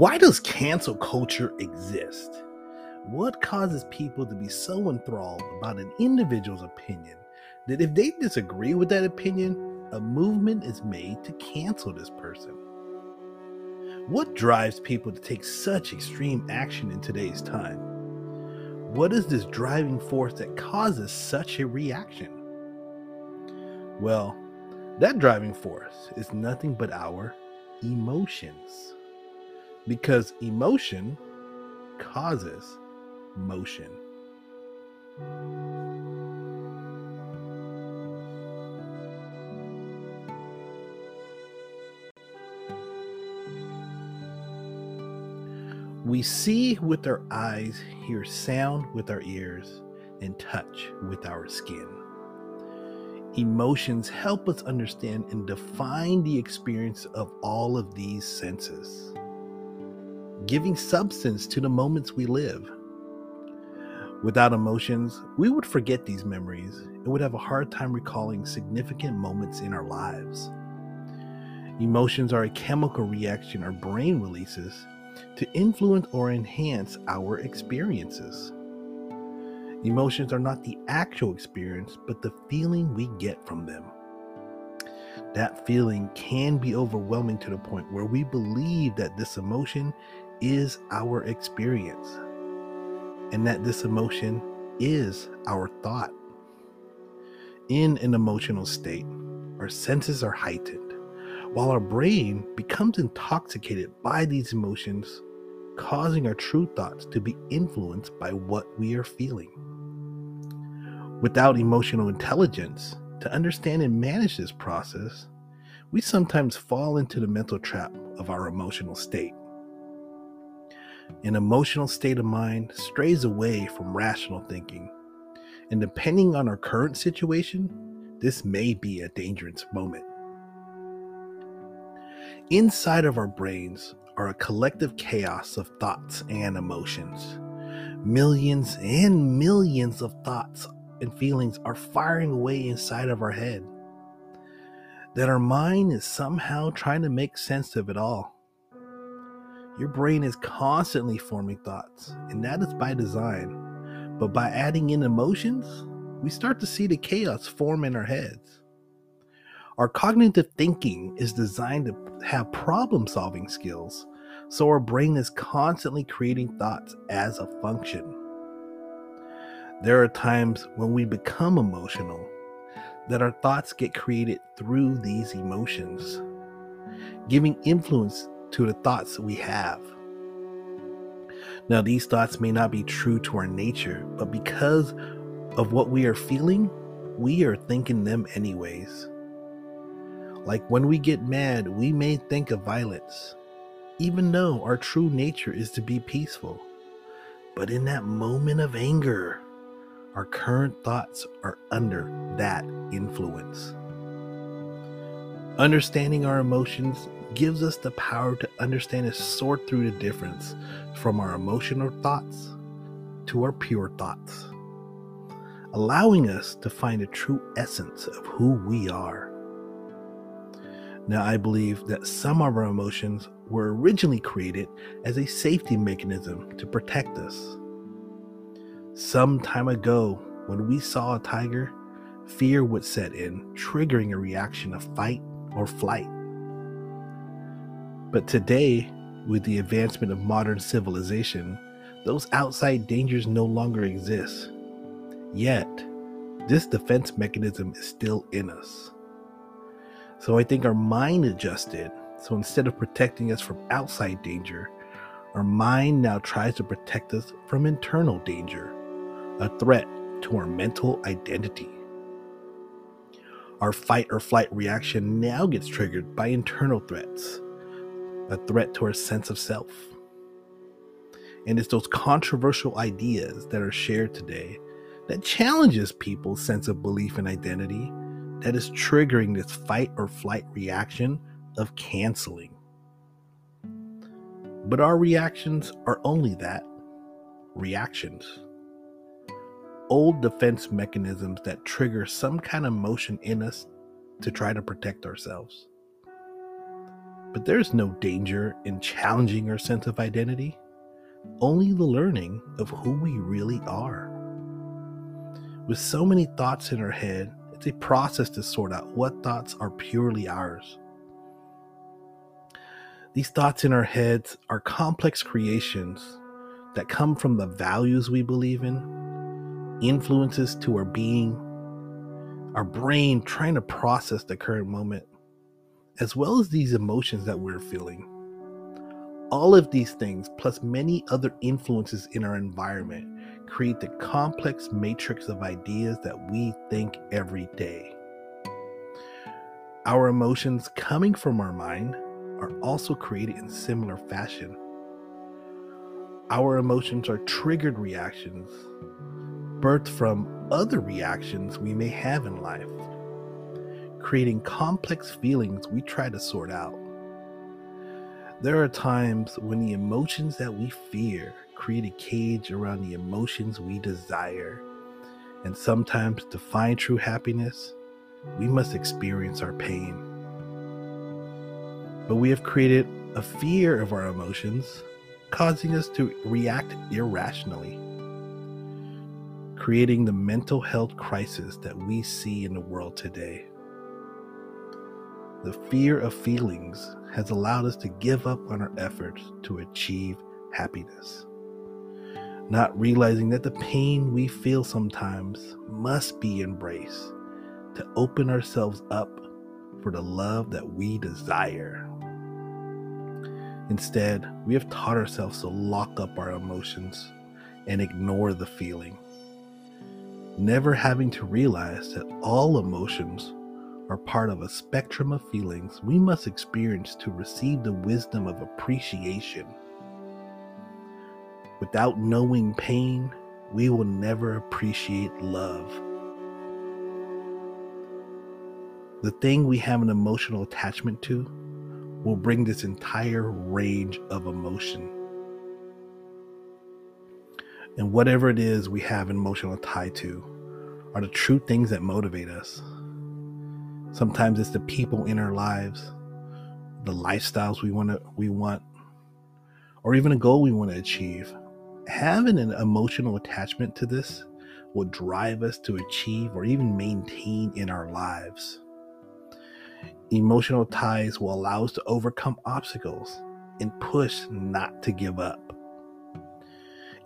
Why does cancel culture exist? What causes people to be so enthralled about an individual's opinion that if they disagree with that opinion, a movement is made to cancel this person? What drives people to take such extreme action in today's time? What is this driving force that causes such a reaction? Well, that driving force is nothing but our emotions. Because emotion causes motion. We see with our eyes, hear sound with our ears, and touch with our skin. Emotions help us understand and define the experience of all of these senses, giving substance to the moments we live. Without emotions, we would forget these memories and would have a hard time recalling significant moments in our lives. Emotions are a chemical reaction our brain releases to influence or enhance our experiences. Emotions are not the actual experience, but the feeling we get from them. That feeling can be overwhelming to the point where we believe that this emotion is our experience and that this emotion is our thought. In an emotional state, our senses are heightened, while our brain becomes intoxicated by these emotions, causing our true thoughts to be influenced by what we are feeling. Without emotional intelligence to understand and manage this process, we sometimes fall into the mental trap of our emotional state. An emotional state of mind strays away from rational thinking, and depending on our current situation, this may be a dangerous moment. Inside of our brains are a collective chaos of thoughts and emotions. Millions and millions of thoughts and feelings are firing away inside of our head. That our mind is somehow trying to make sense of it all. Your brain is constantly forming thoughts, and that is by design. But by adding in emotions, we start to see the chaos form in our heads. Our cognitive thinking is designed to have problem solving skills, so our brain is constantly creating thoughts as a function. There are times when we become emotional that our thoughts get created through these emotions, giving influence to the thoughts we have. Now, these thoughts may not be true to our nature, but because of what we are feeling, we are thinking them anyways. Like when we get mad, we may think of violence, even though our true nature is to be peaceful. But in that moment of anger, our current thoughts are under that influence. Understanding our emotions gives us the power to understand and sort through the difference from our emotional thoughts to our pure thoughts, allowing us to find a true essence of who we are. Now, I believe that some of our emotions were originally created as a safety mechanism to protect us some time ago, when we saw a tiger, fear would set in, triggering a reaction of fight or flight. But today, with the advancement of modern civilization, those outside dangers no longer exist. Yet, this defense mechanism is still in us. So I think our mind adjusted. So instead of protecting us from outside danger, our mind now tries to protect us from internal danger a threat to our mental identity. Our fight or flight reaction now gets triggered by internal threats, a threat to our sense of self. And it's those controversial ideas that are shared today that challenges people's sense of belief and identity that is triggering this fight or flight reaction of canceling. But our reactions are only that reactions old defense mechanisms that trigger some kind of motion in us to try to protect ourselves. But there's no danger in challenging our sense of identity, only the learning of who we really are. With so many thoughts in our head, it's a process to sort out what thoughts are purely ours. These thoughts in our heads are complex creations that come from the values we believe in, influences to our being, our brain trying to process the current moment, as well as these emotions that we're feeling. All of these things, plus many other influences in our environment, create the complex matrix of ideas that we think every day. Our emotions coming from our mind are also created in similar fashion. Our emotions are triggered reactions, birthed from other reactions we may have in life, creating complex feelings we try to sort out. There are times when the emotions that we fear create a cage around the emotions we desire. And sometimes to find true happiness, we must experience our pain. But we have created a fear of our emotions, causing us to react irrationally, creating the mental health crisis that we see in the world today. The fear of feelings has allowed us to give up on our efforts to achieve happiness. Not realizing that the pain we feel sometimes must be embraced to open ourselves up for the love that we desire. Instead, we have taught ourselves to lock up our emotions and ignore the feeling, never having to realize that all emotions are part of a spectrum of feelings we must experience to receive the wisdom of appreciation. Without knowing pain, we will never appreciate love. The thing we have an emotional attachment to will bring this entire range of emotion. And whatever it is we have an emotional tie to are the true things that motivate us. Sometimes it's the people in our lives, the lifestyles we want to we want, or even a goal we want to achieve. Having an emotional attachment to this will drive us to achieve or even maintain in our lives. Emotional ties will allow us to overcome obstacles and push not to give up.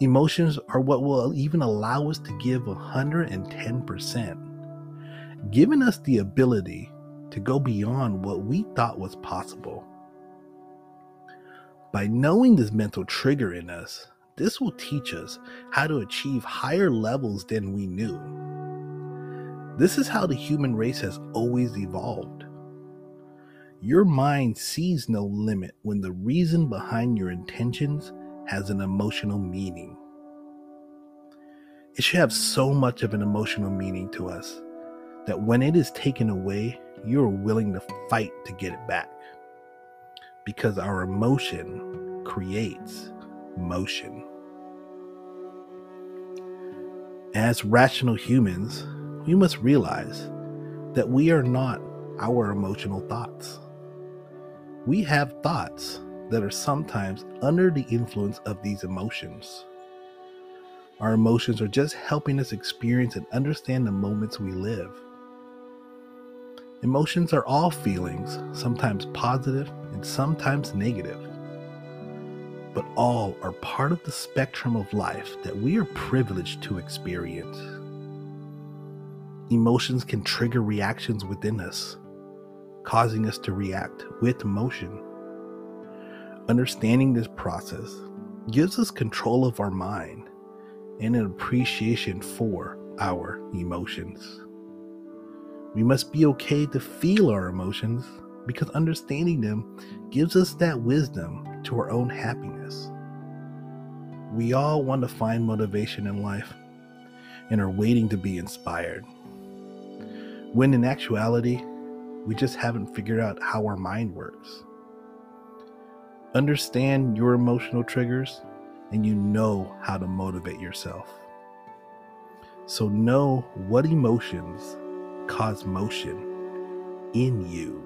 Emotions are what will even allow us to give 110% giving us the ability to go beyond what we thought was possible. By knowing this mental trigger in us, this will teach us how to achieve higher levels than we knew. This is how the human race has always evolved. Your mind sees no limit when the reason behind your intentions has an emotional meaning. It should have so much of an emotional meaning to us that when it is taken away, you're willing to fight to get it back. Because our emotion creates motion. As rational humans, we must realize that we are not our emotional thoughts. We have thoughts that are sometimes under the influence of these emotions. Our emotions are just helping us experience and understand the moments we live. Emotions are all feelings, sometimes positive and sometimes negative. But all are part of the spectrum of life that we are privileged to experience. Emotions can trigger reactions within us, causing us to react with emotion. Understanding this process gives us control of our mind and an appreciation for our emotions. We must be okay to feel our emotions because understanding them gives us that wisdom to our own happiness. We all want to find motivation in life and are waiting to be inspired. When in actuality, we just haven't figured out how our mind works. Understand your emotional triggers and you know how to motivate yourself. So, know what emotions cause motion in you.